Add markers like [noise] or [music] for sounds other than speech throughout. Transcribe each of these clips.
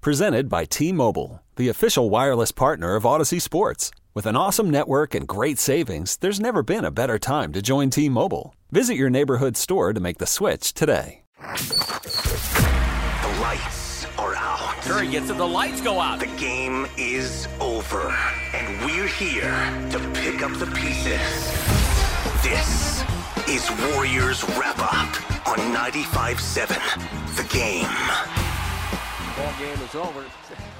Presented by T Mobile, the official wireless partner of Audacy Sports. With an awesome network and great savings, there's never been a better time to join T Mobile. Visit your neighborhood store to make the switch today. The lights are out. Curry gets it. The lights go out. The game is over. And we're here to pick up the pieces. This is Warriors Wrap Up on 95 7, The game. Ball game is over.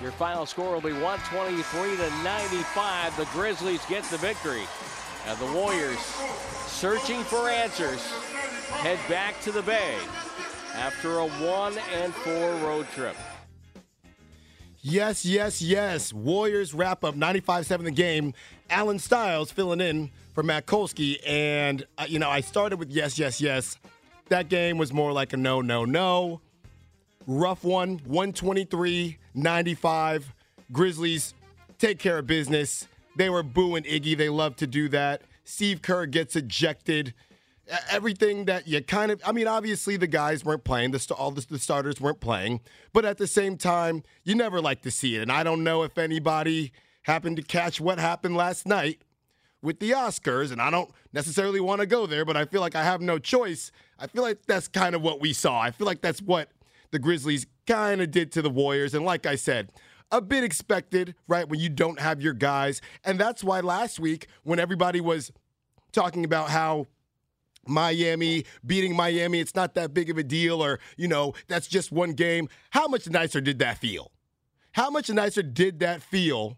Your final score will be 123 to 95. The Grizzlies get the victory. And the Warriors, searching for answers, head back to the Bay after a one and four road trip. Yes, yes, yes. Warriors wrap up 95-7 the game. Alan Stiles filling in for Matt Kolsky. And, uh, you know, I started with yes, yes, yes. That game was more like a no, no, no. Rough one, 123 95. Grizzlies take care of business. They were booing Iggy. They love to do that. Steve Kerr gets ejected. Everything that you kind of, I mean, obviously the guys weren't playing, the, all the, the starters weren't playing, but at the same time, you never like to see it. And I don't know if anybody happened to catch what happened last night with the Oscars, and I don't necessarily want to go there, but I feel like I have no choice. I feel like that's kind of what we saw. I feel like that's what the Grizzlies kind of did to the Warriors. And like I said, a bit expected, right, when you don't have your guys. And that's why last week, when everybody was talking about how Miami beating Miami, it's not that big of a deal, or, you know, that's just one game, how much nicer did that feel? How much nicer did that feel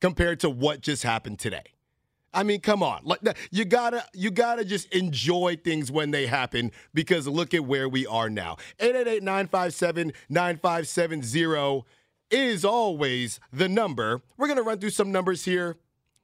compared to what just happened today? I mean, come on. Like you gotta you gotta just enjoy things when they happen because look at where we are now. 888-957-9570 is always the number. We're gonna run through some numbers here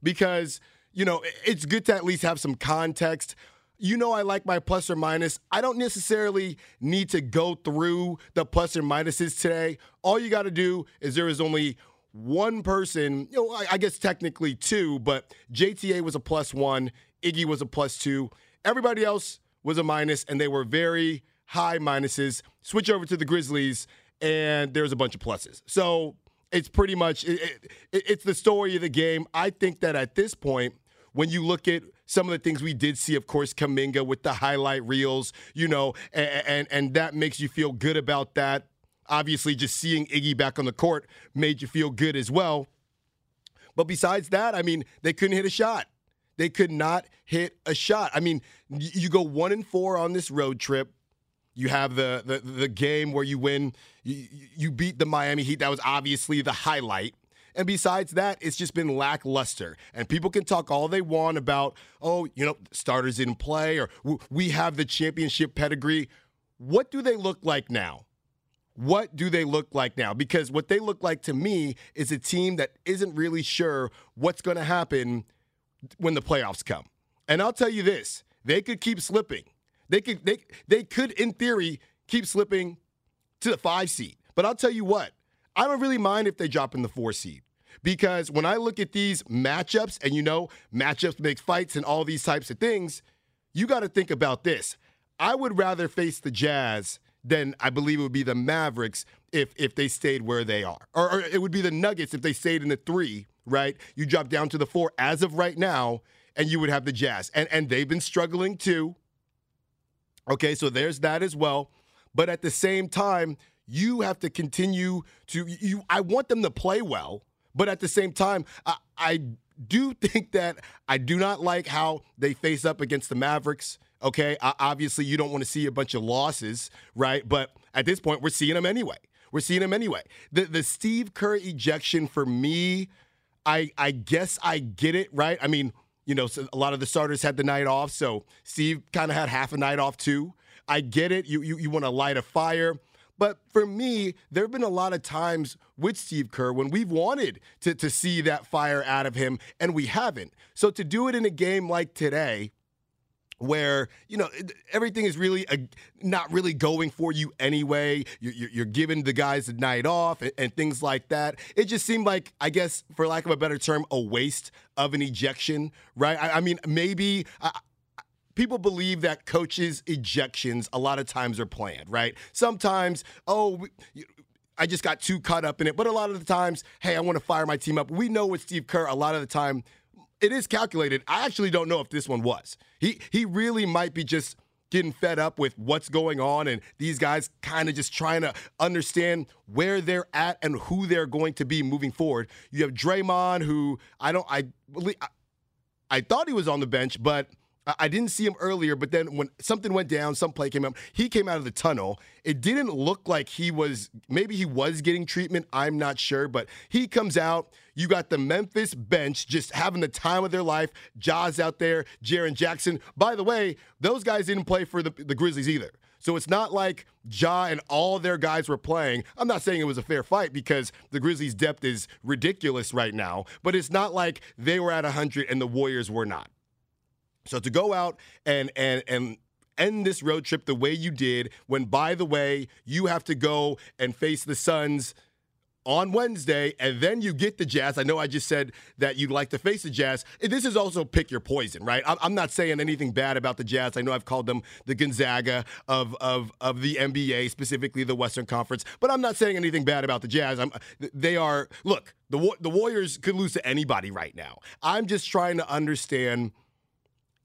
because you know it's good to at least have some context. You know, I like my plus or minus. I don't necessarily need to go through the plus or minuses today. All you got to do is there is only one person, you know, I, I guess technically two, but JTA was a plus one, Iggy was a plus two. Everybody else was a minus, and they were very high minuses. Switch over to the Grizzlies, and there's a bunch of pluses. So it's pretty much it, it, it's the story of the game. I think that at this point, when you look at some of the things we did see, of course, Kuminga with the highlight reels, you know, and, and and that makes you feel good about that. Obviously, just seeing Iggy back on the court made you feel good as well. But besides that, I mean, they couldn't hit a shot. They could not hit a shot. I mean, you go one and four on this road trip. You have the the, the game where you win. You, you beat the Miami Heat. That was obviously the highlight. And besides that, it's just been lackluster. And people can talk all they want about, oh, you know, starters didn't play or we have the championship pedigree. What do they look like now? What do they look like now? Because what they look like to me is a team that isn't really sure what's going to happen when the playoffs come. And I'll tell you this, they could keep slipping. They could they they could in theory keep slipping to the 5 seed. But I'll tell you what, I don't really mind if they drop in the 4 seed. Because when I look at these matchups and you know, matchups make fights and all these types of things, you got to think about this. I would rather face the Jazz than I believe it would be the Mavericks if if they stayed where they are, or, or it would be the Nuggets if they stayed in the three. Right? You drop down to the four as of right now, and you would have the Jazz, and and they've been struggling too. Okay, so there's that as well. But at the same time, you have to continue to you. I want them to play well, but at the same time, I, I do [laughs] think that I do not like how they face up against the Mavericks. Okay, obviously you don't want to see a bunch of losses, right? But at this point, we're seeing them anyway. We're seeing them anyway. The the Steve Kerr ejection for me, I I guess I get it, right? I mean, you know, a lot of the starters had the night off, so Steve kind of had half a night off too. I get it. You you, you want to light a fire, But for me, there have been a lot of times with Steve Kerr when we've wanted to, to see that fire out of him, and we haven't. So to do it in a game like today, where you know everything is really a, not really going for you anyway. You're, you're, giving the guys a night off and, and, things like that. It just seemed like, I guess, for lack of a better term, a waste of an ejection, right? I, I mean, maybe. I, people believe that coaches' ejections a lot of times are planned, right? Sometimes, oh, I just got too caught up in it. But a lot of the times, hey, I want to fire my team up. We know with Steve Kerr, a lot of the time, it is calculated. I actually don't know if this one was. He he really might be just getting fed up with what's going on and these guys kind of just trying to understand where they're at and who they're going to be moving forward. You have Draymond, who I don't I I thought he was on the bench, but I didn't see him earlier, but then when something went down, some play came up, he came out of the tunnel. It didn't look like he was, maybe he was getting treatment. I'm not sure, but he comes out. You got the Memphis bench just having the time of their life. Ja's out there, Jaren Jackson. By the way, those guys didn't play for the, the Grizzlies either. So it's not like Ja and all their guys were playing. I'm not saying it was a fair fight because the Grizzlies' depth is ridiculous right now, but it's not like they were at 100 and the Warriors were not. So to go out and and and end this road trip the way you did, when by the way you have to go and face the Suns on Wednesday, and then you get the Jazz. I know I just said that you'd like to face the Jazz. This is also pick your poison, right? I'm not saying anything bad about the Jazz. I know I've called them the Gonzaga of of of the NBA, specifically the Western Conference, but I'm not saying anything bad about the Jazz. I'm, they are look the the Warriors could lose to anybody right now. I'm just trying to understand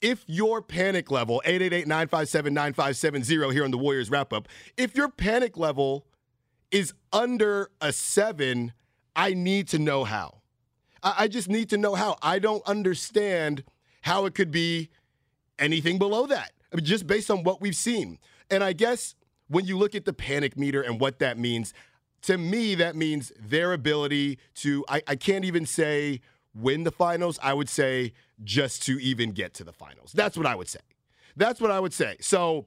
if your panic level, 888-957-9570 here on the Warriors wrap up, if your panic level is under a seven, I need to know how. I, just need to know how. I don't understand how it could be anything below that, I mean, just based on what we've seen. And I guess when you look at the panic meter and what that means, to me, that means their ability to, I, I can't even say win the finals. I would say just to even get to the finals. That's what I would say. That's what I would say. So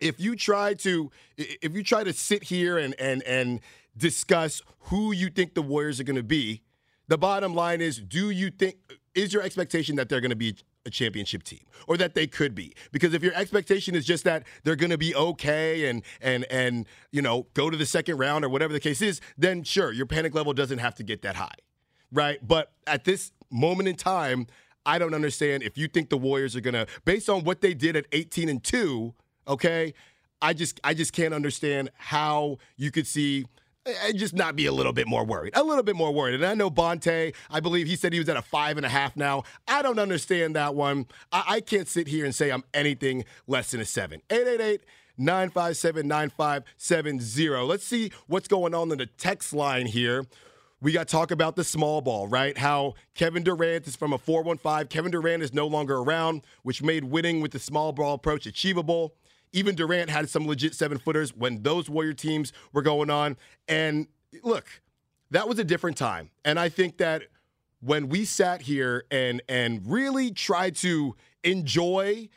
if you try to if you try to sit here and and and discuss who you think the Warriors are going to be, the bottom line is do you think is your expectation that they're going to be a championship team or that they could be? Because if your expectation is just that they're going to be okay and and and you know go to the second round or whatever the case is then sure your panic level doesn't have to get that high right? But at this moment in time, I don't understand if you think the Warriors are gonna, based on what they did at 18 and 2, okay, I just I just can't understand how you could see and just not be a little bit more worried. A little bit more worried. And I know Bonte, I believe he said he was at a five and a half now. I don't understand that one. I, I can't sit here and say I'm anything less than a seven. 888 957 9570. Let's see what's going on in the text line here we got to talk about the small ball, right? How Kevin Durant is from a 415. Kevin Durant is no longer around, which made winning with the small ball approach achievable. Even Durant had some legit seven footers when those Warrior teams were going on. And look, that was a different time. And I think that when we sat here and and really tried to enjoy,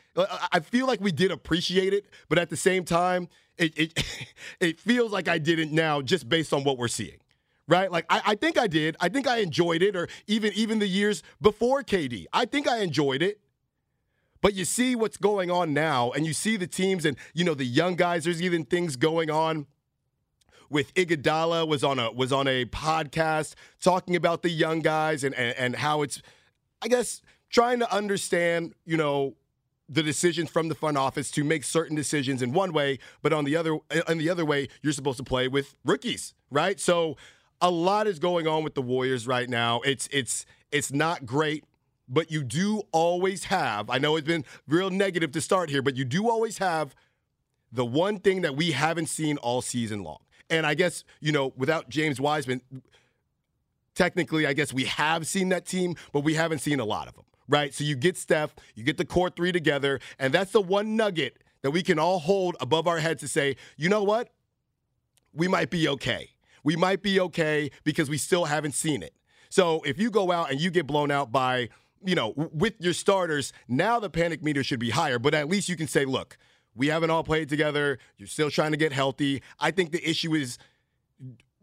I feel like we did appreciate it, but at the same time, it it, [laughs] it feels like I didn't now just based on what we're seeing right? Like I, I think I did. I think I enjoyed it, or even even the years before KD. I think I enjoyed it. But you see what's going on now, and you see the teams, and you know the young guys. There's even things going on with Iguodala was on a was on a podcast talking about the young guys and, and and how it's, I guess, trying to understand, you know, the decisions from the front office to make certain decisions in one way, but on the other in the other way, you're supposed to play with rookies, right? So a lot is going on with the Warriors right now. It's it's it's not great, but you do always have. I know it's been real negative to start here, but you do always have the one thing that we haven't seen all season long. And I guess, you know, without James Wiseman, technically, I guess we have seen that team, but we haven't seen a lot of them, right? So you get Steph, you get the core three together, and that's the one nugget that we can all hold above our heads to say, you know what? We might be okay we might be okay because we still haven't seen it. So if you go out and you get blown out by, you know, with your starters, now the panic meter should be higher, but at least you can say, look, We haven't all played together. You're still trying to get healthy. I think the issue is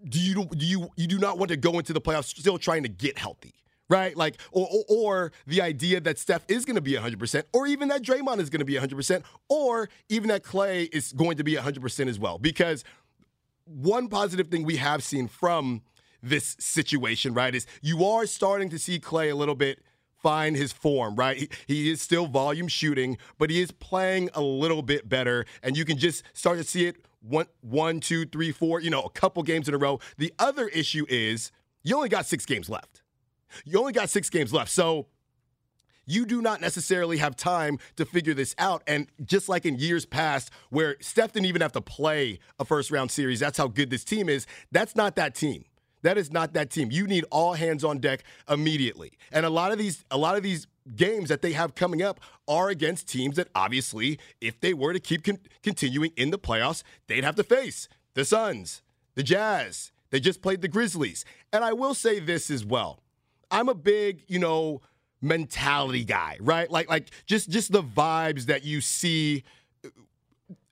do you do you you do not want to go into the playoffs still trying to get healthy? Right? Like, or, or, or the idea that Steph is going to be 100%, or even that Draymond is going to be 100%, or even that Klay is going to be 100% as well. Because one positive thing we have seen from this situation, right, is you are starting to see Klay a little bit find his form, right? He, he, is still volume shooting, but he is playing a little bit better, and you can just start to see it one, one, two, three, four, you know, a couple games in a row. The other issue is you only got six games left. You only got six games left. So you do not necessarily have time to figure this out. And just like in years past, where Steph didn't even have to play a first round series, that's how good this team is. That's not that team. That is not that team. You need all hands on deck immediately. And a lot of these, a lot of these games that they have coming up are against teams that obviously, if they were to keep con- continuing in the playoffs, they'd have to face the Suns, the Jazz. They just played the Grizzlies. And I will say this as well. I'm a big, you know, mentality guy, right? Like like just just the vibes that you see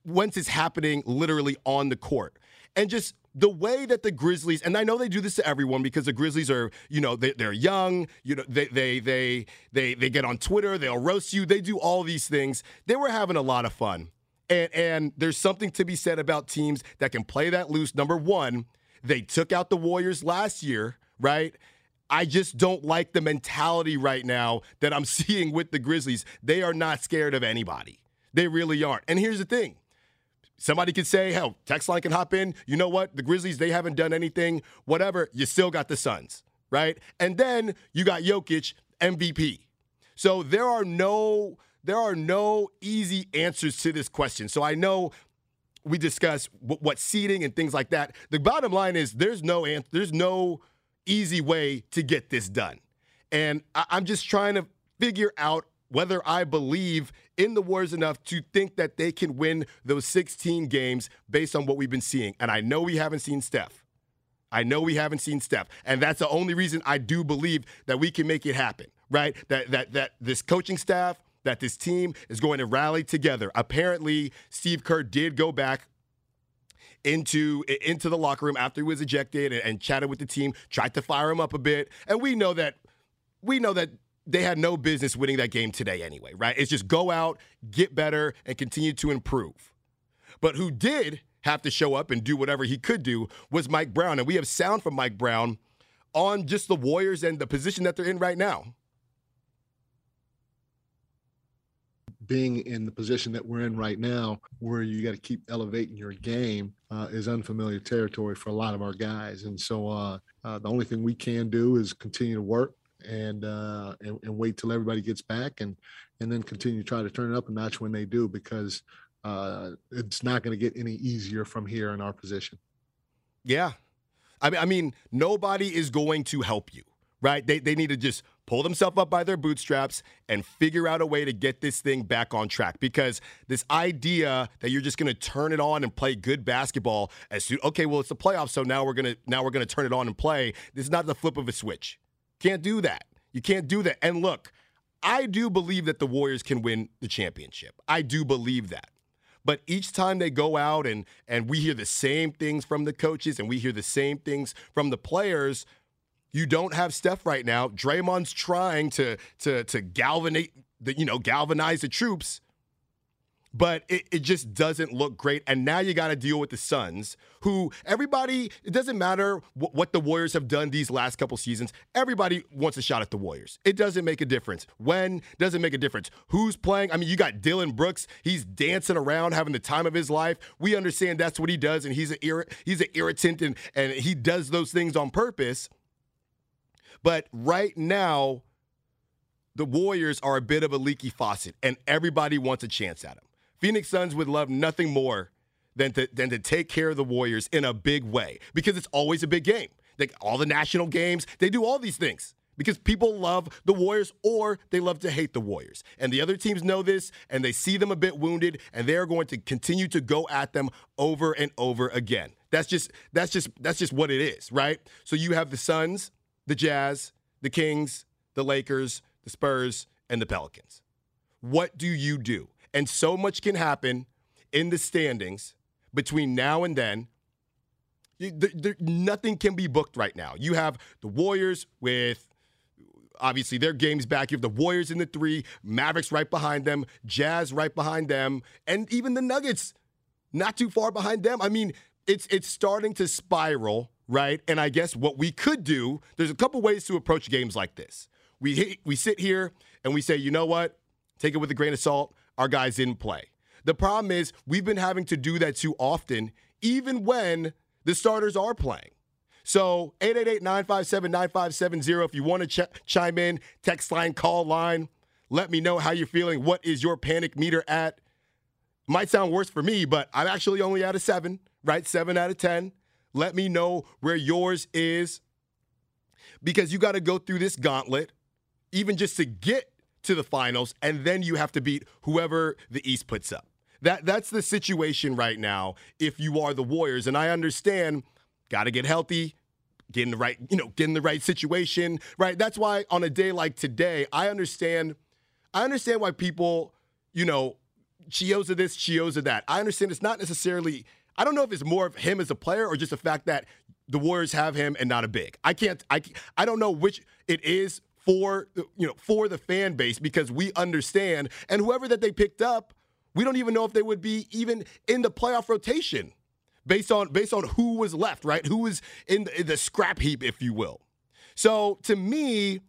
once it's happening literally on the court. And just the way that the Grizzlies, and I know they do this to everyone because the Grizzlies are, you know, they, are young, you know, they, they they they they get on Twitter, they'll roast you, they do all these things. They were having a lot of fun, and and there's something to be said about teams that can play that loose. Number one, they took out the Warriors last year, right? I just don't like the mentality right now that I'm [laughs] seeing with the Grizzlies. They are not scared of anybody. They really aren't. And here's the thing Somebody could say, hell, text line can hop in. You know what? The Grizzlies, they haven't done anything, whatever. You still got the Suns, right? And then you got Jokic, MVP. So there are no there are no easy answers to this question. So I know we discuss what, what seeding and things like that. The bottom line is there's no answer, there's no easy way to get this done. And I, I'm just trying to figure out whether I believe in the Warriors enough to think that they can win those 16 games based on what we've been seeing. And I know we haven't seen Steph. I know we haven't seen Steph. And that's the only reason I do believe that we can make it happen, right? That that that this coaching staff, that this team is going to rally together. Apparently, Steve Kerr did go back into into the locker room after he was ejected and, and chatted with the team, tried to fire him up a bit. And we know that we know that they had no business winning that game today anyway, right? It's just go out, get better, and continue to improve. But who did have to show up and do whatever he could do was Mike Brown. And we have sound from Mike Brown on just the Warriors and the position that they're in right now. being in the position that we're in right now, where you got to keep elevating your game, uh, is unfamiliar territory for a lot of our guys. And so uh, uh, the only thing we can do is continue to work, and, uh, and and wait till everybody gets back and and then continue to try to turn it up a notch when they do because uh, it's not going to get any easier from here in our position. Yeah, I mean, I mean, nobody is going to help you, right? They they need to just pull themselves up by their bootstraps and figure out a way to get this thing back on track. Because this idea that you're just going to turn it on and play good basketball as soon, okay, well, it's the playoffs, so now we're gonna now we're gonna turn it on and play. This is not the flip of a switch. Can't do that. You can't do that. And look, I do believe that the Warriors can win the championship. I do believe that. But each time they go out and and we hear the same things from the coaches and we hear the same things from the players, you don't have Steph right now. Draymond's trying to to to galvanize the you know galvanize the troops but it, it just doesn't look great. And now you got to deal with the Suns, who everybody, it doesn't matter what the Warriors have done these last couple seasons. Everybody wants a shot at the Warriors. It doesn't make a difference. When doesn't make a difference. Who's playing? I mean, you got Dillon Brooks. He's dancing around, having the time of his life. We understand that's what he does, and he's an ir- he's an irritant, and and he does those things on purpose. But right now, the Warriors are a bit of a leaky faucet, and everybody wants a chance at him. Phoenix Suns would love nothing more than to, than to take care of the Warriors in a big way because it's always a big game. Like all the national games, they do all these things because people love the Warriors or they love to hate the Warriors. And the other teams know this and they see them a bit wounded and they're going to continue to go at them over and over again. That's just that's just that's just what it is, right? So you have the Suns, the Jazz, the Kings, the Lakers, the Spurs, and the Pelicans. What do you do? And so much can happen in the standings between now and then, nothing can be booked right now. You have the Warriors with obviously their games back. You have the Warriors in the three, Mavericks right behind them, Jazz right behind them, and even the Nuggets not too far behind them. I mean, it's it's starting to spiral, right? And I guess what we could do, there's a couple ways to approach games like this. We we sit here and we say, you know what? Take it with a grain of salt. Our guys didn't play. The problem is we've been having to do that too often, even when the starters are playing. So 888-957-9570 if you want to ch- chime in, text line, call line, let me know how you're feeling. What is your panic meter at? Might sound worse for me, but I'm actually only at a 7, right? 7 out of 10. Let me know where yours is because you got to go through this gauntlet even just to get to the finals and then you have to beat whoever the East puts up. That that's the situation right now if you are the Warriors and I understand got to get healthy, get in the right, you know, get in the right situation, right? That's why on a day like today, I understand I understand why people, you know, Chiozza this, Chiozza that. I understand it's not necessarily I don't know if it's more of him as a player or just the fact that the Warriors have him and not a big. I can't I I don't know which it is for you know for the fan base because we understand and whoever that they picked up, we don't even know if they would be even in the playoff rotation based on based on who was left, right? Who was in the, in the scrap heap, if you will. So to me,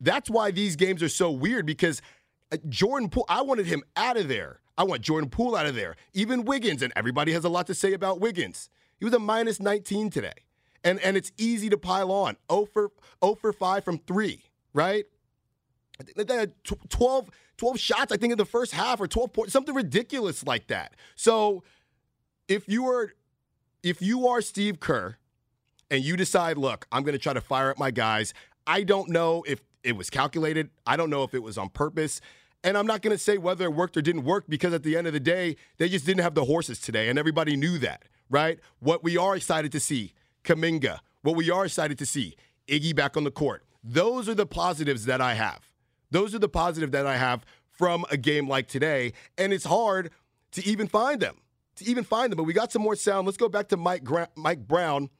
that's why these games are so weird because uh, Jordan Poole, I wanted him out of there. I want Jordan Poole out of there. Even Wiggins, and everybody has a lot to say about Wiggins. He was a minus 19 today. And and it's easy to pile on. 0 for 0 for 5 from 3, right? They had 12, 12 shots, I think, in the first half or 12 points, something ridiculous like that. So if you are if you are Steve Kerr and you decide, look, I'm going to try to fire up my guys, I don't know if it was calculated. I don't know if it was on purpose. And I'm not going to say whether it worked or didn't work because at the end of the day, they just didn't have the horses today, and everybody knew that, right? What we are excited to see, Kuminga. What we are excited to see, Iggy back on the court. Those are the positives that I have. Those are the positive that I have from a game like today, and it's hard to even find them to even find them. But we got some more sound. Let's go back to Mike Gra- Mike Brown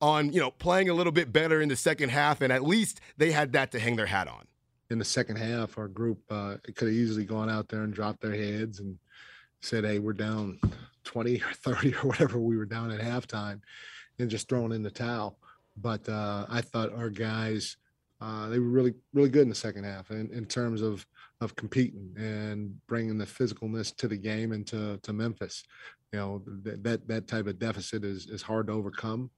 on you know playing a little bit better in the second half, and at least they had that to hang their hat on. In the second half, our group uh, could have easily gone out there and dropped their heads and said, "Hey, we're down 20 or 30 or whatever we were down at halftime," and just throwing in the towel. But uh, I thought our guys uh, they were really really good in the second half in, in terms of of competing and bringing the physicalness to the game and to, to Memphis. You know that that, that type of deficit is is hard to overcome,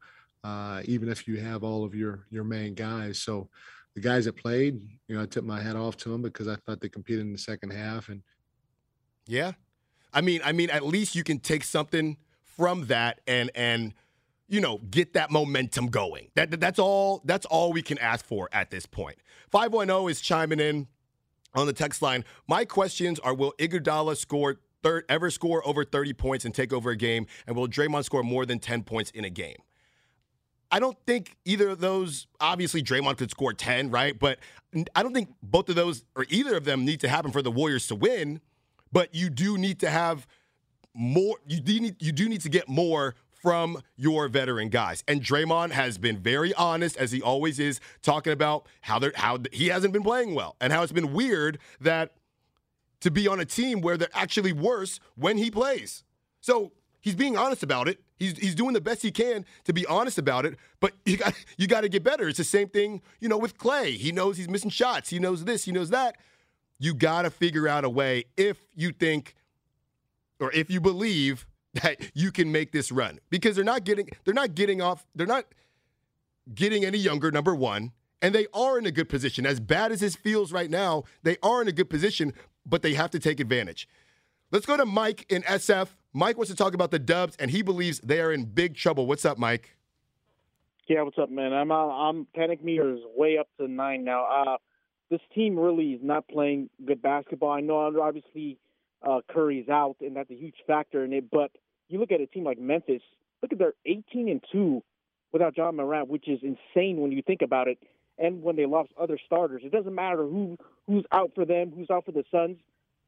uh, even if you have all of your your main guys. So the guys that played, you know, I took my hat off to them because I thought they competed in the second half. And yeah, I mean, I mean, at least you can take something from that and and you know, get that momentum going. That, that's all that's all we can ask for at this point. 510 is chiming in on the text line. My questions are will Iguodala score third ever score over 30 points and take over a game and will Draymond score more than 10 points in a game? I don't think either of those obviously Draymond could score 10, right? But I don't think both of those or either of them need to happen for the Warriors to win, but you do need to have more you do need you do need to get more from your veteran guys. And Draymond has been very honest, as he always is, talking about how how he hasn't been playing well and how it's been weird that to be on a team where they're actually worse when he plays. So he's being honest about it. He's, he's doing the best he can to be honest about it, but [laughs] you got you got to get better. It's the same thing, you know, with Klay. He knows he's missing shots. He knows this. He knows that. You got to figure out a way if you think or if you believe that you can make this run. Because they're not getting they're not getting off they're not getting any younger number 1 and they are in a good position. As bad as this feels right now they are in a good position but they have to take advantage. Let's go to Mike in SF Mike wants to talk about the Dubs and he believes they are in big trouble. What's up Mike? Yeah what's up man? I'm uh, I'm panic meter is way up to 9 now. Uh this team really is not playing good basketball. I know obviously uh, Curry's out, and that's a huge factor in it. But you look at a team like Memphis. Look at their 18 and two without John Morant, which is insane when you think about it. And when they lost other starters, it doesn't matter who who's out for them, who's out for the Suns.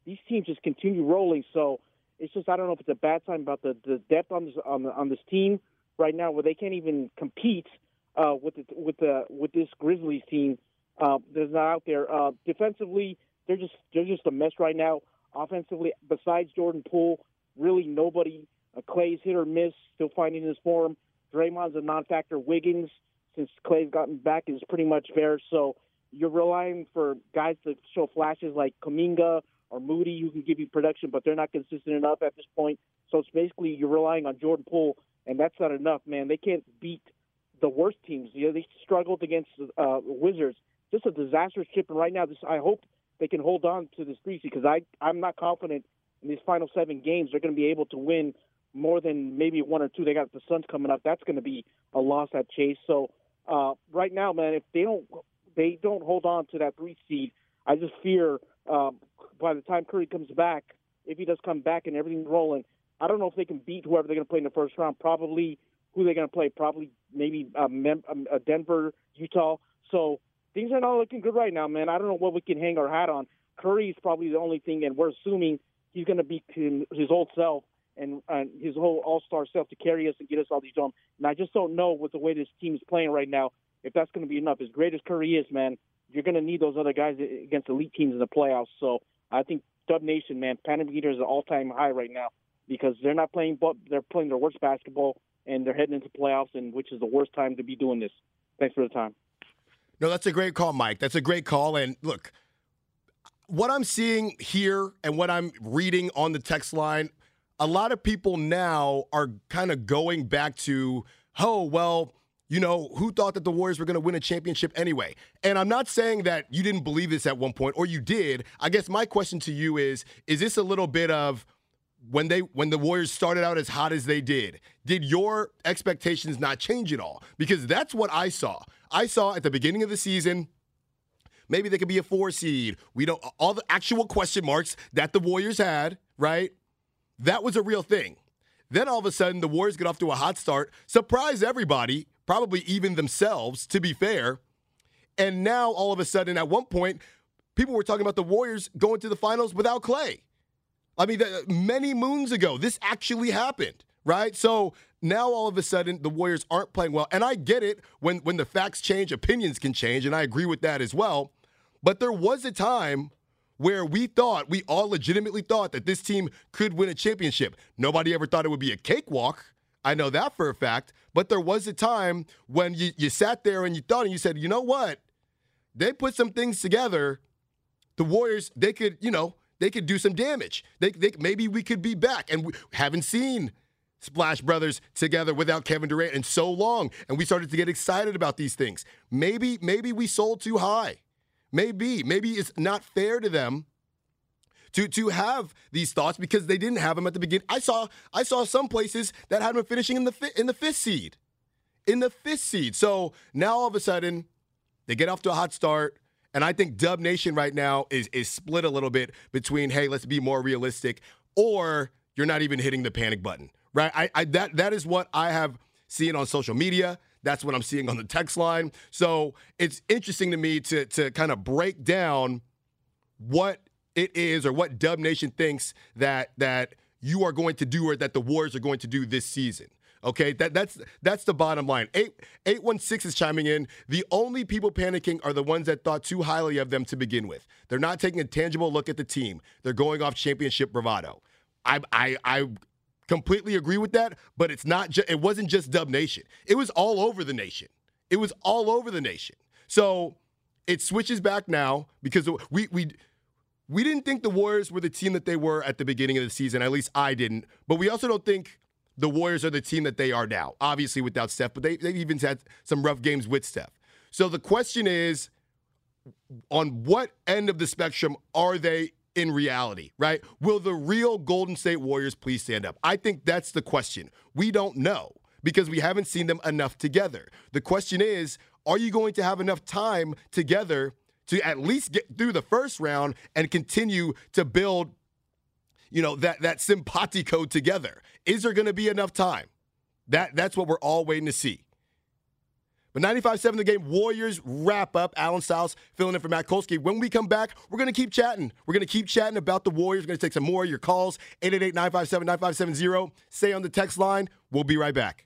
These teams just continue rolling. So It's just I don't know if it's a bad sign about the, the depth on this on the, on this team right now, where they can't even compete uh, with the, with the with this Grizzlies team uh, that's not out there. Uh, defensively, they're just they're just a mess right now. Offensively, besides Jordan Poole, really nobody. Uh, Klay's hit or miss, still finding his form. Draymond's a non-factor. Wiggins, since Klay's gotten back, is pretty much fair. So you're relying for guys to show flashes like Kuminga or Moody who can give you production, but they're not consistent enough at this point. So it's basically you're relying on Jordan Poole, and that's not enough, man. They can't beat the worst teams. You know, they struggled against uh, Wizards. Just a disastrous trip, and right now, this I hope they can hold on to this three because I I'm not confident in these final seven games they're going to be able to win more than maybe one or two. They got the Suns coming up. That's going to be a loss at Chase. So uh, right now, man, if they don't they don't hold on to that three seed, I just fear um, by the time Curry comes back, if he does come back and everything's rolling, I don't know if they can beat whoever they're going to play in the first round. Probably who they're going to play. Probably maybe uh, Mem- um, uh, Denver, Utah. So things are not looking good right now, man. I don't know what we can hang our hat on. Curry is probably the only thing, and we're assuming he's going to be his old self and, and his whole all-star self to carry us and get us all these done. And I just don't know with the way this team is playing right now if that's going to be enough. As great as Curry is, man, you're going to need those other guys against elite teams in the playoffs. So I think Dub Nation, man, Panic Meter is an all-time high right now because they're not playing, but they're playing their worst basketball, and they're heading into playoffs, and which is the worst time to be doing this. Thanks for the time. No, that's a great call, Mike. That's a great call. And look, what I'm seeing here and what I'm reading on the text line, a lot of people now are kind of going back to, oh, well, you know, who thought that the Warriors were going to win a championship anyway? And I'm not saying that you didn't believe this at one point or you did. I guess my question to you is is this a little bit of when they when the Warriors started out as hot as they did, did your expectations not change at all? Because that's what I saw. I saw at the beginning of the season maybe they could be a 4 seed. We don't all the actual question marks that the Warriors had, right? That was a real thing. Then all of a sudden the Warriors get off to a hot start, surprise everybody probably even themselves, to be fair. And now all of a sudden, at one point, people were talking about the Warriors going to the finals without Klay. I mean, many moons ago, this actually happened, right? So now all of a sudden, the Warriors aren't playing well. And I get it when, when the facts change, opinions can change, and I agree with that as well. But there was a time where we thought, we all legitimately thought that this team could win a championship. Nobody ever thought it would be a cakewalk. I know that for a fact. But there was a time when you, you sat there and you thought and you said, you know what? They put some things together. The Warriors, they could, you know, they could do some damage. They, they maybe we could be back. And we haven't seen Splash Brothers together without Kevin Durant in so long. And we started to get excited about these things. Maybe, maybe we sold too high. Maybe, maybe it's not fair to them to to have these thoughts because they didn't have them at the beginning. I saw I saw some places that had them finishing in the in the fifth seed, in the fifth seed. So now all of a sudden they get off to a hot start. And I think Dub Nation right now is is split a little bit between hey, let's be more realistic, or you're not even hitting the panic button, right? I, I that that is what I have seen on social media. That's what I'm seeing on the text line. So it's interesting to me to to kind of break down what it is or what Dub Nation thinks that that you are going to do or that the Warriors are going to do this season. Okay, that that's that's the bottom line. Eight eight one six is chiming in. The only people panicking are the ones that thought too highly of them to begin with. They're not taking a tangible look at the team. They're going off championship bravado. I I I completely agree with that, but it's not. Ju- it wasn't just Dub Nation. It was all over the nation. It was all over the nation. So it switches back now because we we we didn't think the Warriors were the team that they were at the beginning of the season. At least I didn't. But we also don't think the Warriors are the team that they are now. Obviously without Steph, but they, they've even had some rough games with Steph. So the question is on what end of the spectrum are they in reality, right? Will the real Golden State Warriors please stand up? I think that's the question. We don't know because we haven't seen them enough together. The question is, are you going to have enough time together to at least get through the first round and continue to build, you know, that that simpatico together. Is there going to be enough time? That that's what we're all waiting to see. But 95-7 the game, Warriors wrap up. Alan Stiles filling in for Matt Kolsky. When we come back, we're going to keep chatting. We're going to keep chatting about the Warriors. We're going to take some more of your calls. 888-957-9570. Stay on the text line. We'll be right back.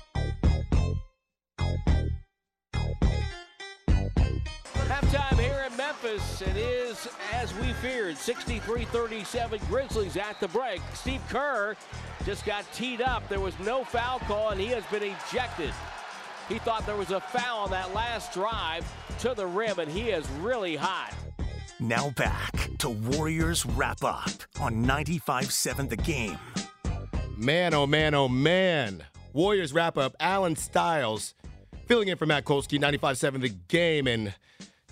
Here in Memphis. It is as we feared 63 37 Grizzlies at the break. Steve Kerr just got teed up. There was no foul call, and he has been ejected. He thought there was a foul on that last drive to the rim, and he is really hot. Now back to Warriors wrap up on 95.7 The Game. Man, oh man, oh man. Warriors wrap up. Alan Stiles filling in for Matt Kolsky, 95.7 The Game. And,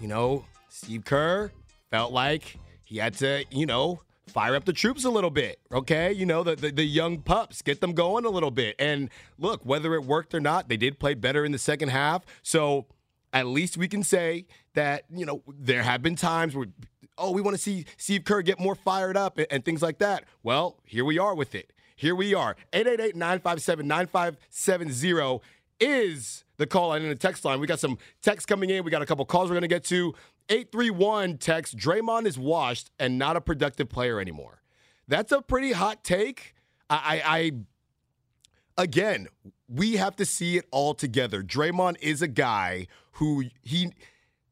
you know, Steve Kerr felt like he had to, you know, fire up the troops a little bit, okay? You know, the, the, the, young pups, get them going a little bit. And look, whether it worked or not, they did play better in the second half. So at least we can say that, you know, there have been times where, oh, we want to see Steve Kerr get more fired up and, and things like that. Well, here we are with it. Here we are. 888 957 9570 is the call line in the text line. We got some text coming in. We got a couple calls we're going to get to. 831 text Draymond is washed and not a productive player anymore. That's a pretty hot take. I, I, I again, we have to see it all together. Draymond is a guy who he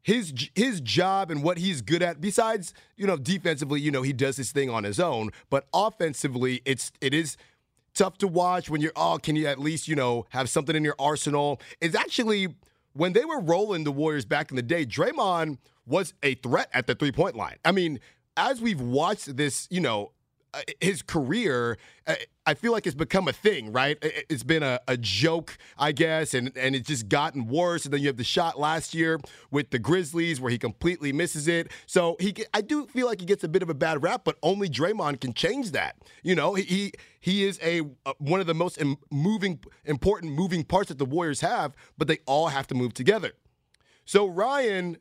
his his job and what he's good at besides, you know, defensively, you know, he does his thing on his own, but offensively, it's it is tough to watch when you're oh, can you at least, you know, have something in your arsenal? It's actually when they were rolling the Warriors back in the day, Draymond was a threat at the three point line. I mean, as we've watched this, you know, his career, uh, I feel like it's become a thing, right? It's been a, a, joke, I guess, and, and it's just gotten worse. And then you have the shot last year with the Grizzlies where he completely misses it. So he, I do feel like he gets a bit of a bad rap, but only Draymond can change that. You know, he he is a one of the most moving, important moving parts that the Warriors have, but they all have to move together. So Ryan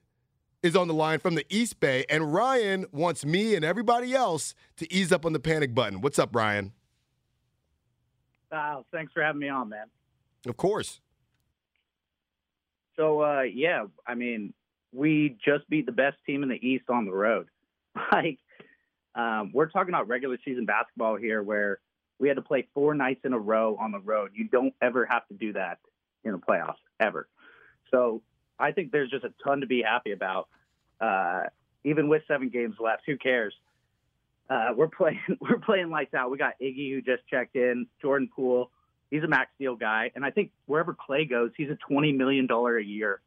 is on the line from the East Bay, and Ryan wants me and everybody else to ease up on the panic button. What's up, Ryan? Wow, thanks for having me on, man. Of course. So, uh, yeah, I mean, we just beat the best team in the East on the road. [laughs] Like, um, we're talking about regular season basketball here, where we had to play four nights in a row on the road. You don't ever have to do that in the playoffs, ever. So I think there's just a ton to be happy about. Uh, even with seven games left, who cares? Uh, we're playing [laughs] we're playing lights out. We got Iggy who just checked in, Jordan Poole. He's a max deal guy, and I think wherever Klay goes, he's a twenty million dollar a year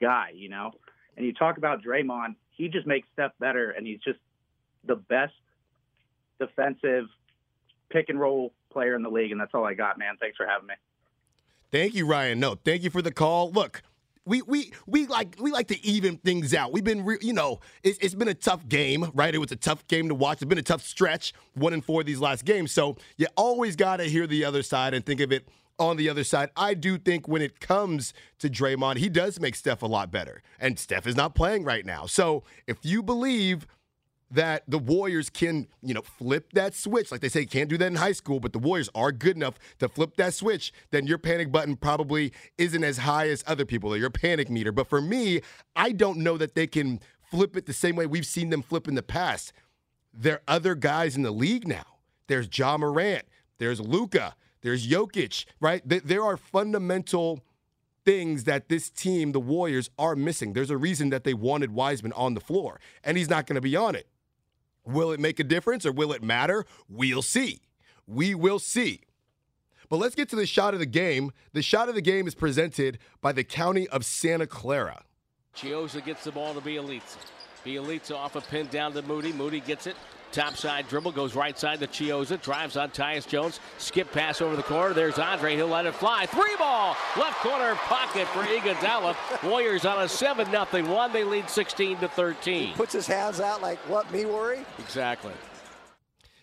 guy. You know, and you talk about Draymond, he just makes Steph better, and he's just the best defensive pick and roll player in the league. And that's all I got, man. Thanks for having me. Thank you, Ryan. No, thank you for the call. Look, we we we like we like to even things out. We've been, re- you know, it's, it's been a tough game, right? It was a tough game to watch. It's been a tough stretch, one and four these last games. So you always got to hear the other side and think of it on the other side. I do think when it comes to Draymond, he does make Steph a lot better, and Steph is not playing right now. So if you believe that the Warriors can, you know, flip that switch. Like they say, you can't do that in high school, but the Warriors are good enough to flip that switch, then your panic button probably isn't as high as other people or your panic meter. But for me, I don't know that they can flip it the same way we've seen them flip in the past. There are other guys in the league now. There's Ja Morant, there's Luka, there's Jokic, right? There are fundamental things that this team, the Warriors, are missing. There's a reason that they wanted Wiseman on the floor, and he's not going to be on it. Will it make a difference or will it matter? We'll see. We will see. But let's get to the shot of the game. The shot of the game is presented by the County of Santa Clara. Chiozza gets the ball to Bjelica. Bjelica off a pin down to Moody. Moody gets it. Top side dribble goes right side to Chiozza. Drives on Tyus Jones. Skip pass over the corner. There's Andre. He'll let it fly. Three ball. Left corner pocket for Iguodala. Warriors on a 7 0 one. They lead 16 to 13. He puts his hands out like, what, me worry? Exactly.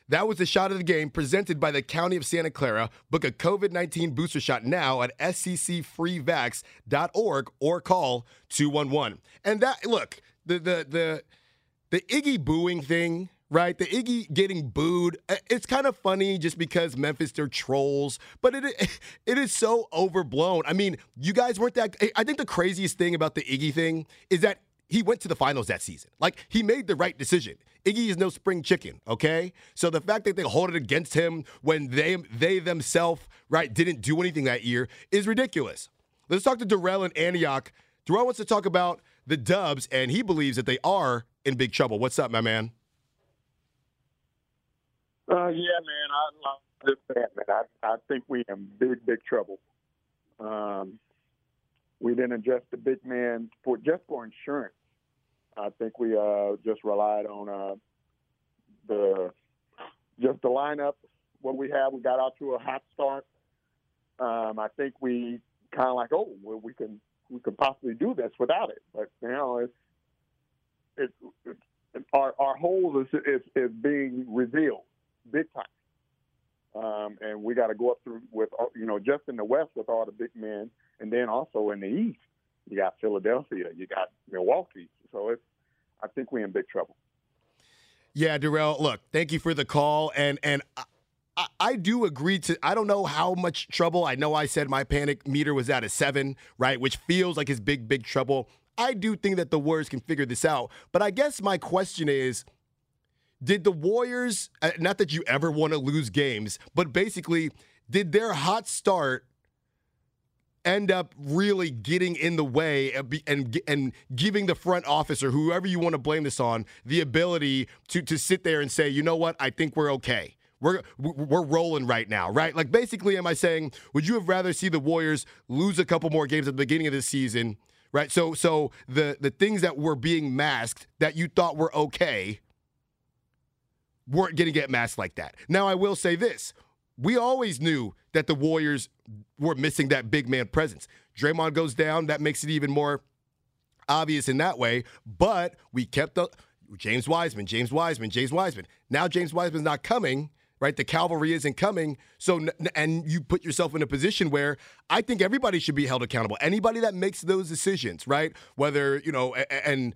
That was the shot of the game presented by the County of Santa Clara. Book a COVID 19 booster shot now at sccfreevax.org or call 211. And that, look, the, the, the, the Iggy booing thing right? The Iggy getting booed. Uh, it's kind of funny just because Memphis they're trolls, but it [laughs] it is so overblown. I mean, you guys weren't that. I think the craziest thing about the Iggy thing is that he went to the finals that season. Like he made the right decision. Iggy is no spring chicken, okay? So the fact that they hold it against him when they they themselves right didn't do anything that year is ridiculous. Let's talk to Darrell and Antioch. Darrell wants to talk about the Dubs, and he believes that they are in big trouble. What's up, my man? Uh, yeah, man. I love this man. I, I think we in big, big trouble. Um, we didn't adjust the big man for just for insurance. I think we uh, just relied on uh, the just the lineup. What we have, we got out to a hot start. Um, I think we kind of like, oh, well, we can we can possibly do this without it. But know, it's it's, it's our our hole is, is is being revealed big time. Um, and we got to go up through with you know just in the West with all the big men, and then also in the East, you got Philadelphia, you got Milwaukee. So it's I think we're in big trouble. Yeah, Darrell. Look, thank you for the call, and and. I, I do agree to. I don't know how much trouble. I know I said my panic meter was at a seven, right? Which feels like it's big, big trouble. I do think that the Warriors can figure this out. But I guess my question is did the Warriors, uh, not that you ever want to lose games, but basically, did their hot start end up really getting in the way and and giving the front office or whoever you want to blame this on the ability to to sit there and say, you know what, I think we're okay. We're we're rolling right now, right? Like basically, am I saying would you have rather see the Warriors lose a couple more games at the beginning of the season, right? So so the the things that were being masked that you thought were okay weren't going to get masked like that. Now, I will say this. We always knew that the Warriors were missing that big man presence. Draymond goes down, that makes it even more obvious in that way. But we kept the James Wiseman, James Wiseman, James Wiseman. Now James Wiseman's not coming, right? The cavalry isn't coming. So and you put yourself in a position where I think everybody should be held accountable. Anybody that makes those decisions, right? Whether, you know, and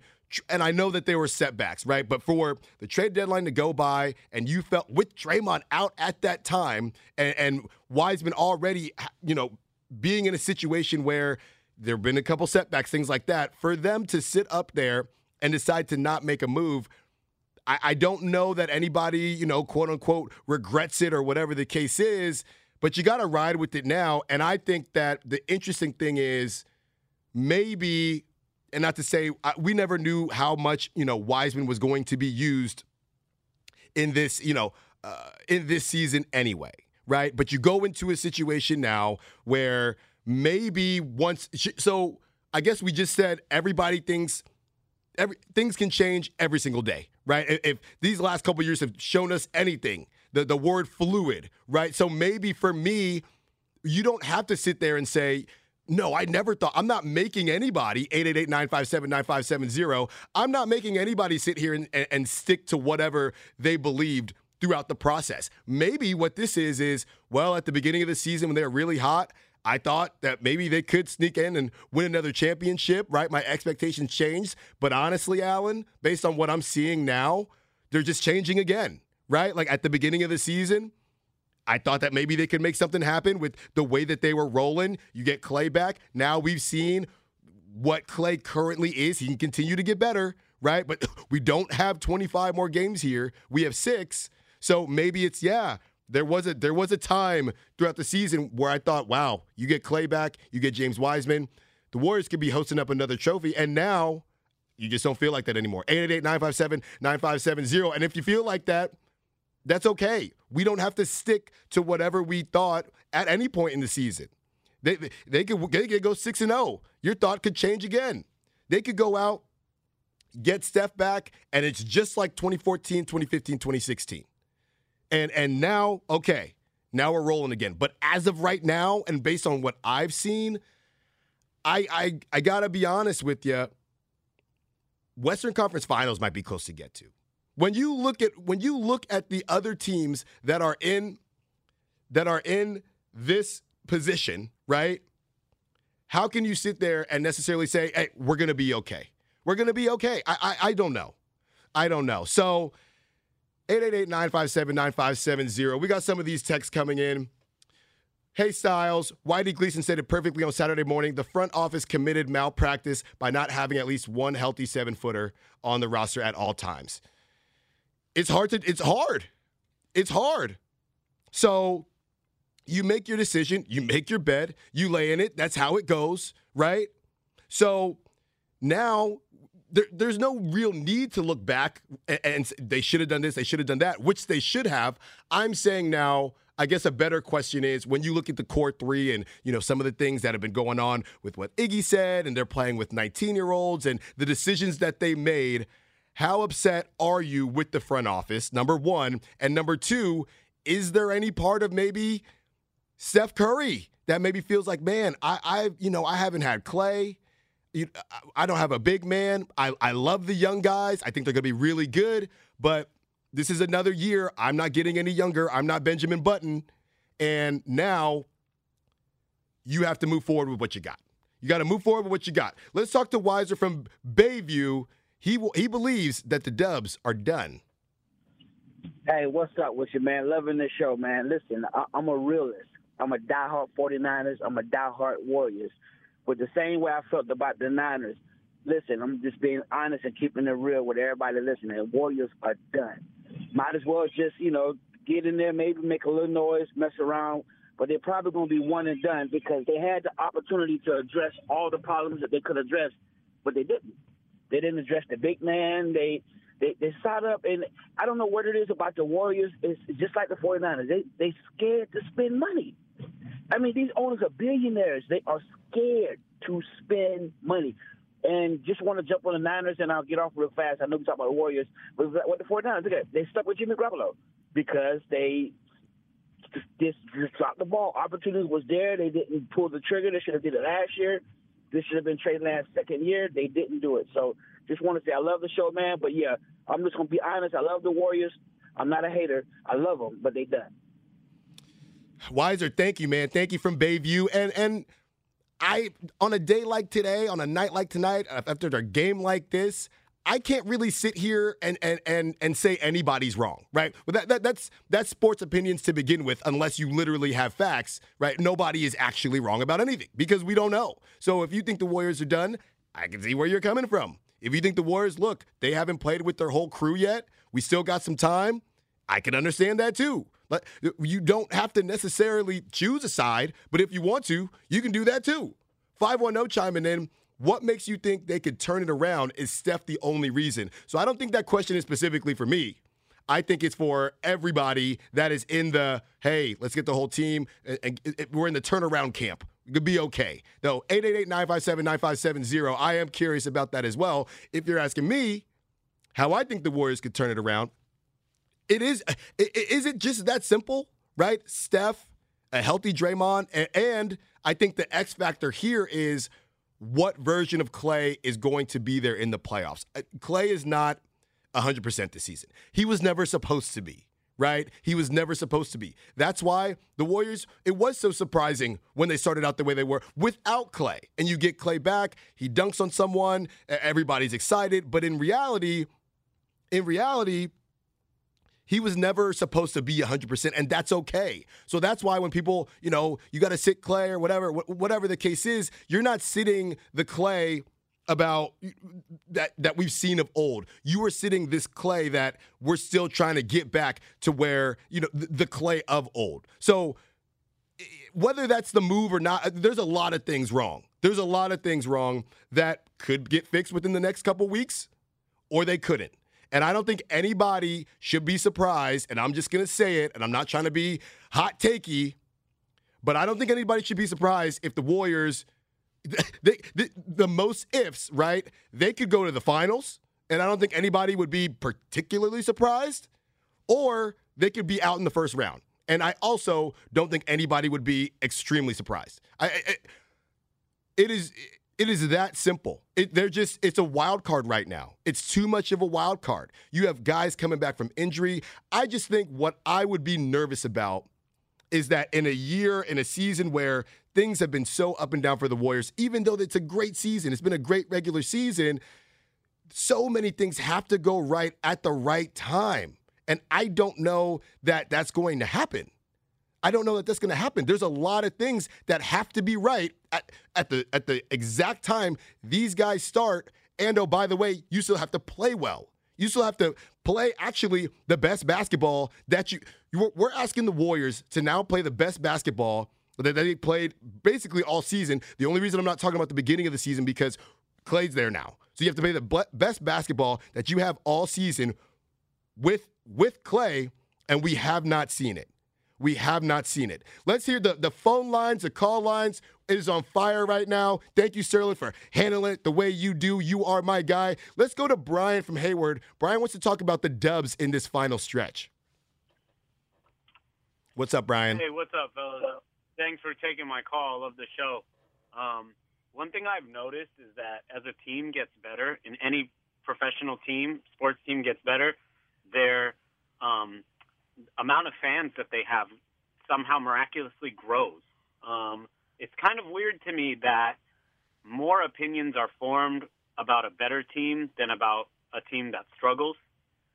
and I know that there were setbacks, right? But for the trade deadline to go by, and you felt with Draymond out at that time, and, and Wiseman already, you know, being in a situation where there have been a couple setbacks, things like that, for them to sit up there and decide to not make a move. I, I don't know that anybody, you know, quote unquote, regrets it or whatever the case is, but you got to ride with it now. And I think that the interesting thing is maybe and not to say we never knew how much you know Wiseman was going to be used in this you know uh, in this season anyway, right? But you go into a situation now where maybe once so I guess we just said everybody thinks every things can change every single day, right? If, if these last couple years have shown us anything, the the word fluid, right? So maybe for me, you don't have to sit there and say no, I never thought. I'm not making anybody 888-957-9570. I'm not making anybody sit here and, and, and stick to whatever they believed throughout the process. Maybe what this is is well, at the beginning of the season when they were really hot, I thought that maybe they could sneak in and win another championship, right? My expectations changed. But honestly, Alan, based on what I'm seeing now, they're just changing again, right? Like at the beginning of the season, I thought that maybe they could make something happen with the way that they were rolling. You get Klay back. Now we've seen what Klay currently is. He can continue to get better, right? But [laughs] we don't have 25 more games here. We have six. So maybe it's yeah. There was a there was a time throughout the season where I thought, wow, you get Klay back, you get James Wiseman, the Warriors could be hosting up another trophy, and now you just don't feel like that anymore. 888-957-9570. And if you feel like that, that's okay. We don't have to stick to whatever we thought at any point in the season. They they could they could go six and zero. Oh. Your thought could change again. They could go out, get Steph back, and it's just like 2014, 2015, 2016. And and now, okay, now we're rolling again. But as of right now, and based on what I've seen, I I I gotta be honest with you. Western Conference Finals might be close to get to. When you look at when you look at the other teams that are in that are in this position, right? How can you sit there and necessarily say, "Hey, we're going to be okay"? We're going to be okay. I, I I don't know. I don't know. So 888-957-9570. We got some of these texts coming in. Hey Styles, Whitey Gleason said it perfectly on Saturday morning. The front office committed malpractice by not having at least one healthy seven footer on the roster at all times it's hard to it's hard. It's hard. So you make your decision, you make your bed, you lay in it. That's how it goes, right? So now there, there's no real need to look back and, and they should have done this, they should have done that, which they should have. I'm saying now, I guess a better question is when you look at the core three and you know some of the things that have been going on with what Iggy said, and they're playing with 19 year olds and the decisions that they made. How upset are you with the front office? Number one. And number two, is there any part of maybe Steph Curry that maybe feels like, man, I, I you know, I haven't had Klay. I don't have a big man. I, I love the young guys. I think they're going to be really good. But this is another year. I'm not getting any younger. I'm not Benjamin Button. And now you have to move forward with what you got. You got to move forward with what you got. Let's talk to Wiser from Bayview he will, he believes that the Dubs are done. Hey, what's up with you, man? Loving the show, man. Listen, I, am a realist. I'm a diehard 49ers. I'm a diehard Warriors. But the same way I felt about the Niners, listen, I'm just being honest and keeping it real with everybody listening. Warriors are done. Might as well just, you know, get in there, maybe make a little noise, mess around, but they're probably going to be one and done because they had the opportunity to address all the problems that they could address, but they didn't. They didn't address the big man. They they they sat up and I don't know what it is about the Warriors. It's just like the 49ers. They they scared to spend money. I mean, these owners are billionaires. They are scared to spend money. And just want to jump on the Niners, and I'll get off real fast. I know we talk about the Warriors, but what the 49ers, look at, they stuck with Jimmy Garoppolo because they just, just dropped the ball. Opportunity was there. They didn't pull the trigger. They should have did it last year. This should have been Trey Lance second year. They didn't do it. So just want to say I love the show, man. But yeah, I'm just gonna be honest. I love the Warriors. I'm not a hater. I love them, but they done. Wiser, thank you, man. Thank you from Bayview. And and I on a day like today, on a night like tonight, after a game like this, I can't really sit here and and and and say anybody's wrong, right? But that, that that's that's sports opinions to begin with, unless you literally have facts, right? Nobody is actually wrong about anything because we don't know. So if you think the Warriors are done, I can see where you're coming from. If you think the Warriors, look, they haven't played with their whole crew yet, we still got some time. I can understand that too. But you don't have to necessarily choose a side, but if you want to, you can do that too. 510 chiming in what makes you think they could turn it around? Is Steph the only reason? So I don't think that question is specifically for me. I think it's for everybody that is in the hey, let's get the whole team. And, we're in the turnaround camp. Could be okay. Though 888-957-9570. I am curious about that as well. If you're asking me how I think the Warriors could turn it around, it is is it just that simple, right? Steph, a healthy Draymond, and I think the X factor here is what version of Klay is going to be there in the playoffs. Uh, Klay is not 100% this season. He was never supposed to be, right? He was never supposed to be. That's why the Warriors, it was so surprising when they started out the way they were without Klay. And you get Klay back, he dunks on someone, everybody's excited. But in reality, in reality, he was never supposed to be 100% and that's okay so that's why when people you know you got to sit Klay or whatever whatever the case is you're not sitting the Klay about that that we've seen of old. You are sitting this Klay that we're still trying to get back to where you know the, Klay of old. So whether that's the move or not, uh, there's a lot of things wrong. There's a lot of things wrong that could get fixed within the next couple weeks, or they couldn't. And I don't think anybody should be surprised. And I'm just gonna say it, and I'm not trying to be hot takey, but I don't think anybody should be surprised if the Warriors [laughs] they, the, the most ifs, right? They could go to the finals, and I don't think anybody would be particularly surprised, or they could be out in the first round. And I also don't think anybody would be extremely surprised. I, I it is it is that simple. It, they're just it's a wild card right now. It's too much of a wild card. You have guys coming back from injury. I just think what I would be nervous about is that in a year, in a season where things have been so up and down for the Warriors, even though it's a great season, it's been a great regular season, so many things have to go right at the right time. And I don't know that that's going to happen. I don't know that that's going to happen. There's a lot of things that have to be right at, at the at the exact time these guys start. And oh, by the way, you still have to play well. You still have to play actually the best basketball that you. We're asking the Warriors to now play the best basketball that they played basically all season. The only reason I'm not talking about the beginning of the season because Klay's there now. So you have to play the best basketball that you have all season with with Klay, and we have not seen it. We have not seen it. Let's hear the, the phone lines, the call lines. It is on fire right now. Thank you, Sterling, for handling it the way you do. You are my guy. Let's go to Brian from Hayward. Brian wants to talk about the dubs in this final stretch. What's up, Brian? Hey, what's up, fellas? Thanks for taking my call. I love the show. Um, one thing I've noticed is that as a team gets better, in any professional team, sports team gets better, their um, amount of fans that they have somehow miraculously grows. Um, it's kind of weird to me that more opinions are formed about a better team than about a team that struggles.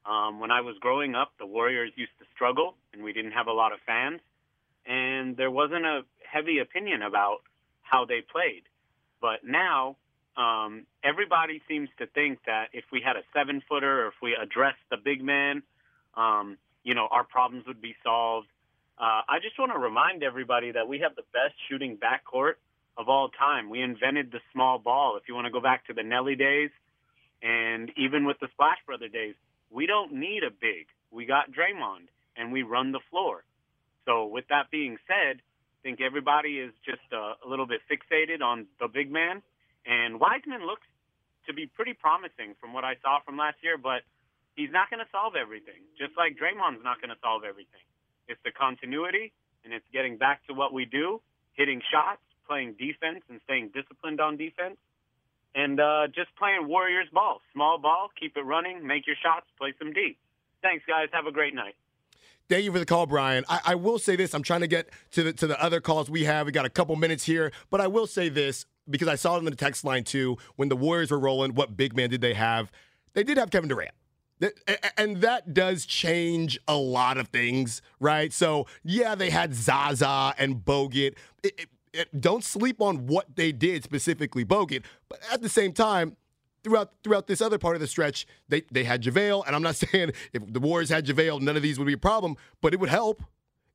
Um, when I was growing up, the Warriors used to struggle, and we didn't have a lot of fans, and there wasn't a heavy opinion about how they played. But now, um, everybody seems to think that if we had a seven footer or if we addressed the big man, um, you know, our problems would be solved. Uh, I just want to remind everybody that we have the best shooting backcourt of all time. We invented the small ball. If you want to go back to the Nelly days, and even with the Splash Brother days, we don't need a big. We got Draymond, and we run the floor. So, with that being said, I think everybody is just uh, a little bit fixated on the big man. And Wiseman looks to be pretty promising from what I saw from last year, but he's not going to solve everything. Just like Draymond's not going to solve everything. It's the continuity, and it's getting back to what we do, hitting shots, playing defense, and staying disciplined on defense, and uh, just playing Warriors ball. Small ball, keep it running, make your shots, play some D. Thanks, guys. Have a great night. Thank you for the call, Brian. I, I, will say this. I'm trying to get to the to the other calls we have. We got a couple minutes here, but I will say this because I saw it in the text line too. When the Warriors were rolling, what big man did they have? They did have Kevin Durant. And that does change a lot of things, right? So, yeah, they had Zaza and Bogut. Don't sleep on what they did specifically, Bogut. But at the same time, throughout throughout this other part of the stretch, they they had JaVale, and I'm not [laughs] saying if the Warriors had JaVale, none of these would be a problem, but it would help.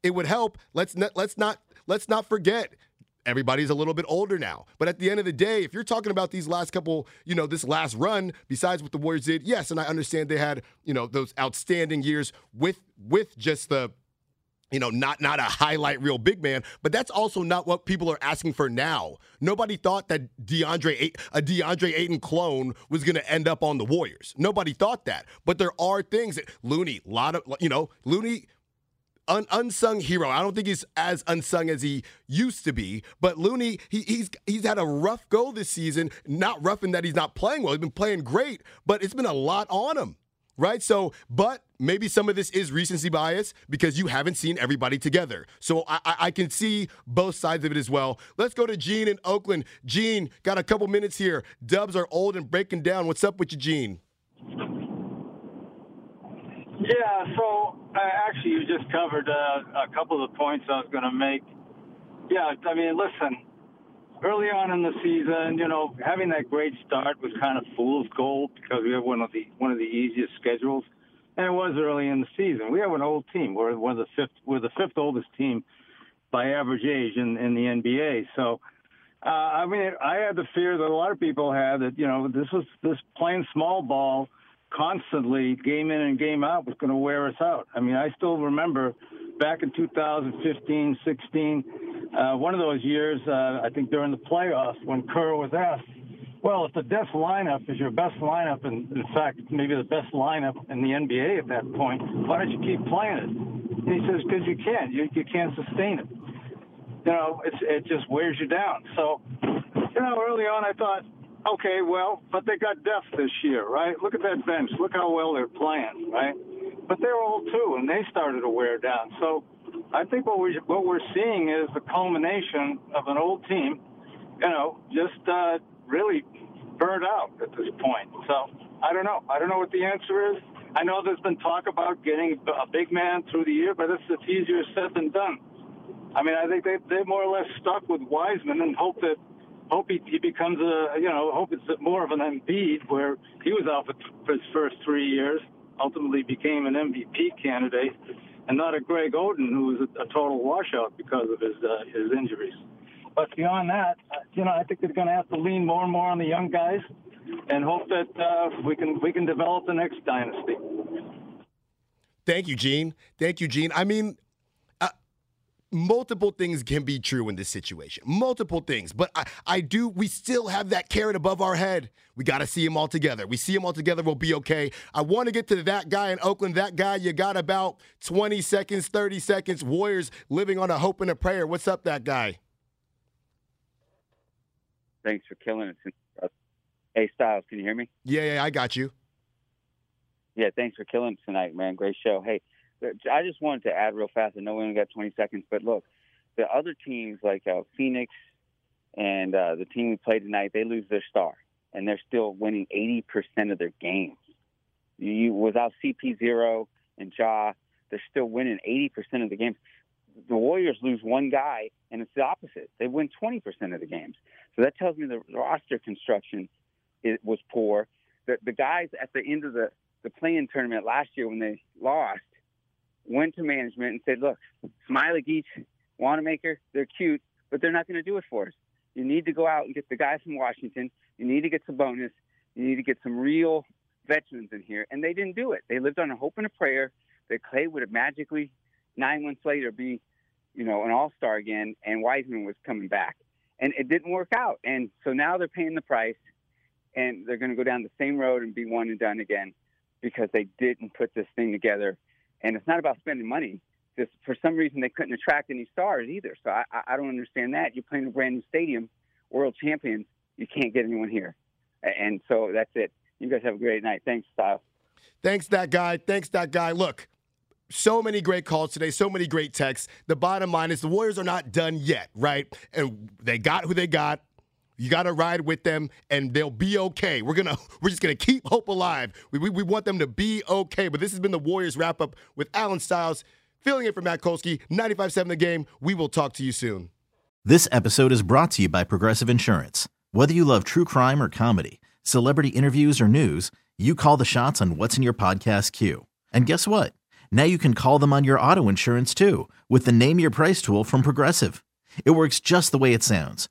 It would help. Let's not let's not let's not forget everybody's a little bit older now. But at the end of the day, if you're talking about these last couple, you know, this last run, besides what the Warriors did, yes, and I understand they had, you know, those outstanding years with with just the you know, not not a highlight reel big man, but that's also not what people are asking for now. Nobody thought that DeAndre a DeAndre Ayton clone was going to end up on the Warriors. Nobody thought that. But there are things that Looney, a lot of you know, Looney un, unsung hero. I don't think he's as unsung as he used to be, but Looney, he, he's he's had a rough go this season. Not rough in that he's not playing well. He's been playing great, but it's been a lot on him, right? So, but maybe some of this is recency bias because you haven't seen everybody together. So I, I, I can see both sides of it as well. Let's go to Gene in Oakland. Gene, got a couple minutes here. Dubs are old and breaking down. What's up with you, Gene? Yeah, so actually, you just covered uh, a couple of the points I was going to make. Yeah, I mean, listen, early on in the season, you know, having that great start was kind of fool's gold because we have one of the one of the easiest schedules, and it was early in the season. We have an old team. We're one of the fifth. We're the fifth oldest team by average age in, in the NBA. So, uh, I mean, I had the fear that a lot of people had that you know this was this playing small ball constantly, game in and game out, was going to wear us out. I mean, I still remember back in 2015, 16, uh, one of those years, uh, I think during the playoffs, when Kerr was asked, well, if the death lineup is your best lineup, and in fact, maybe the best lineup in the NBA at that point, why don't you keep playing it? And he says, because you can't. You, you can't sustain it. You know, it's, it just wears you down. So, you know, early on, I thought, Okay, well, but they got depth this year, right? Look at that bench. Look how well they're playing, right? But they're old too, and they started to wear down. So I think what we what we're seeing is the culmination of an old team, you know, just uh, really burned out at this point. So I don't know. I don't know what the answer is. I know there's been talk about getting a big man through the year, but it's, it's easier said than done. I mean, I think they they more or less stuck with Wiseman and hope that hope he, he becomes a you know hope it's more of an Embiid where he was out for his first three years, ultimately became an MVP candidate, and not a Greg Oden who was a, a total washout because of his uh, his injuries. But beyond that, uh, you know, I think they're going to have to lean more and more on the young guys, and hope that uh, we can we can develop the next dynasty. Thank you, Gene. Thank you, Gene. I mean, multiple things can be true in this situation. Multiple things. But I, I do, we still have that carrot above our head. We got to see them all together. We see them all together, we'll be okay. I want to get to that guy in Oakland. That guy, you got about 20 seconds, 30 seconds. Warriors living on a hope and a prayer. What's up, that guy? Thanks for killing us. Hey, Styles, can you hear me? Yeah, yeah, I got you. Yeah, thanks for killing tonight, man. Great show. Hey, I just wanted to add real fast. I know we only got 20 seconds, but look, the other teams like uh, Phoenix and uh, the team we played tonight, they lose their star, and they're still winning 80% of their games. You without CP0 and Ja, they're still winning 80% of the games. The Warriors lose one guy, and it's the opposite. They win 20% of the games. So that tells me the roster construction it was poor. The, the guys at the end of the the play-in tournament last year when they lost went to management and said, look, Smailagic, Wanamaker, they're cute, but they're not going to do it for us. You need to go out and get the guys from Washington. You need to get some bonus. You need to get some real veterans in here. And they didn't do it. They lived on a hope and a prayer that Klay would have magically, nine months later, be, you know, an all star again, and Wiseman was coming back. And it didn't work out. And so now they're paying the price, and they're going to go down the same road and be one and done again because they didn't put this thing together and it's not about spending money. Just for some reason, they couldn't attract any stars either. So I, I don't understand that. You're playing a brand new stadium, world champions. You can't get anyone here. And so that's it. You guys have a great night. Thanks, Style. Thanks, that guy. Thanks, that guy. Look, so many great calls today, so many great texts. The bottom line is the Warriors are not done yet, right? And they got who they got. You got to ride with them, and they'll be okay. We're gonna, [laughs] we're just gonna keep hope alive. We, we, we want them to be okay. But this has been the Warriors wrap up with Alan Styles, filling in for Matt Kolsky. 95.7 The Game. We will talk to you soon. This episode is brought to you by Progressive Insurance. Whether you love true crime or comedy, celebrity interviews or news, you call the shots on what's in your podcast queue. And guess what? Now you can call them on your auto insurance too, with the Name Your Price tool from Progressive. It works just the way it sounds.